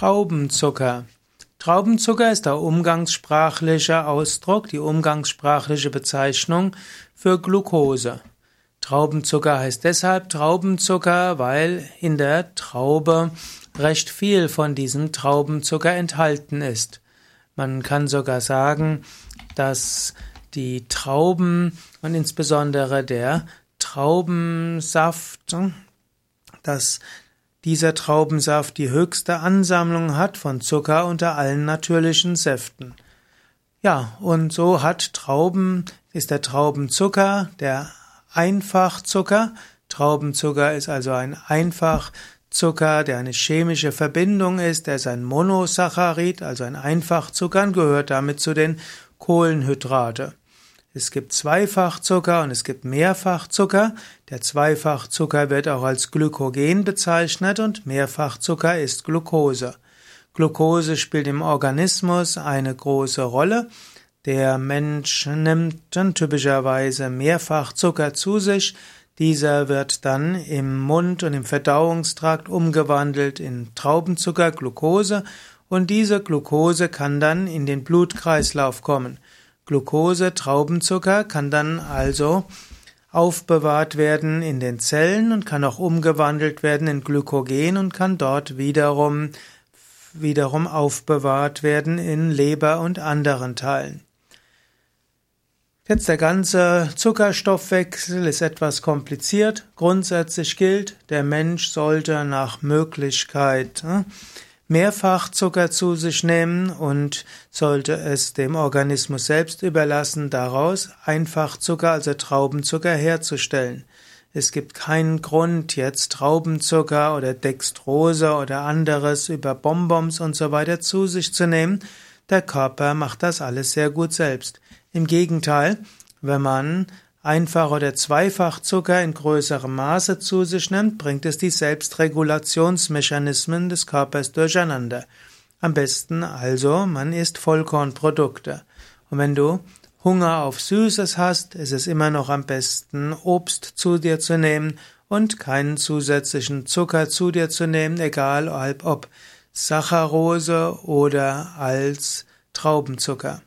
Traubenzucker. Traubenzucker ist der umgangssprachliche Ausdruck, die umgangssprachliche Bezeichnung für Glucose. Traubenzucker heißt deshalb Traubenzucker, weil in der Traube recht viel von diesem Traubenzucker enthalten ist. Man kann sogar sagen, dass die Trauben und insbesondere der Traubensaft, dass dieser Traubensaft die höchste Ansammlung hat von Zucker unter allen natürlichen Säften. Ja, und so hat Trauben, ist der Traubenzucker der Einfachzucker. Traubenzucker ist also ein Einfachzucker, der eine chemische Verbindung ist, der ist ein Monosaccharid, also ein Einfachzucker und gehört damit zu den Kohlenhydrate. Es gibt Zweifachzucker und es gibt Mehrfachzucker. Der Zweifachzucker wird auch als Glykogen bezeichnet und Mehrfachzucker ist Glucose. Glucose spielt im Organismus eine große Rolle. Der Mensch nimmt dann typischerweise Mehrfachzucker zu sich. Dieser wird dann im Mund und im Verdauungstrakt umgewandelt in Traubenzucker, Glucose und diese Glucose kann dann in den Blutkreislauf kommen. Glucose, Traubenzucker kann dann also aufbewahrt werden in den Zellen und kann auch umgewandelt werden in Glykogen und kann dort wiederum wiederum aufbewahrt werden in Leber und anderen Teilen. Jetzt der ganze Zuckerstoffwechsel ist etwas kompliziert. Grundsätzlich gilt, der Mensch sollte nach Möglichkeit hm, mehrfach Zucker zu sich nehmen und sollte es dem Organismus selbst überlassen, daraus Einfachzucker, also Traubenzucker herzustellen. Es gibt keinen Grund, jetzt Traubenzucker oder Dextrose oder anderes über Bonbons und so weiter zu sich zu nehmen. Der Körper macht das alles sehr gut selbst. Im Gegenteil, wenn man Einfach- oder Zweifachzucker in größerem Maße zu sich nimmt, bringt es die Selbstregulationsmechanismen des Körpers durcheinander. Am besten also, man isst Vollkornprodukte. Und wenn du Hunger auf Süßes hast, ist es immer noch am besten, Obst zu dir zu nehmen und keinen zusätzlichen Zucker zu dir zu nehmen, egal ob Saccharose oder als Traubenzucker.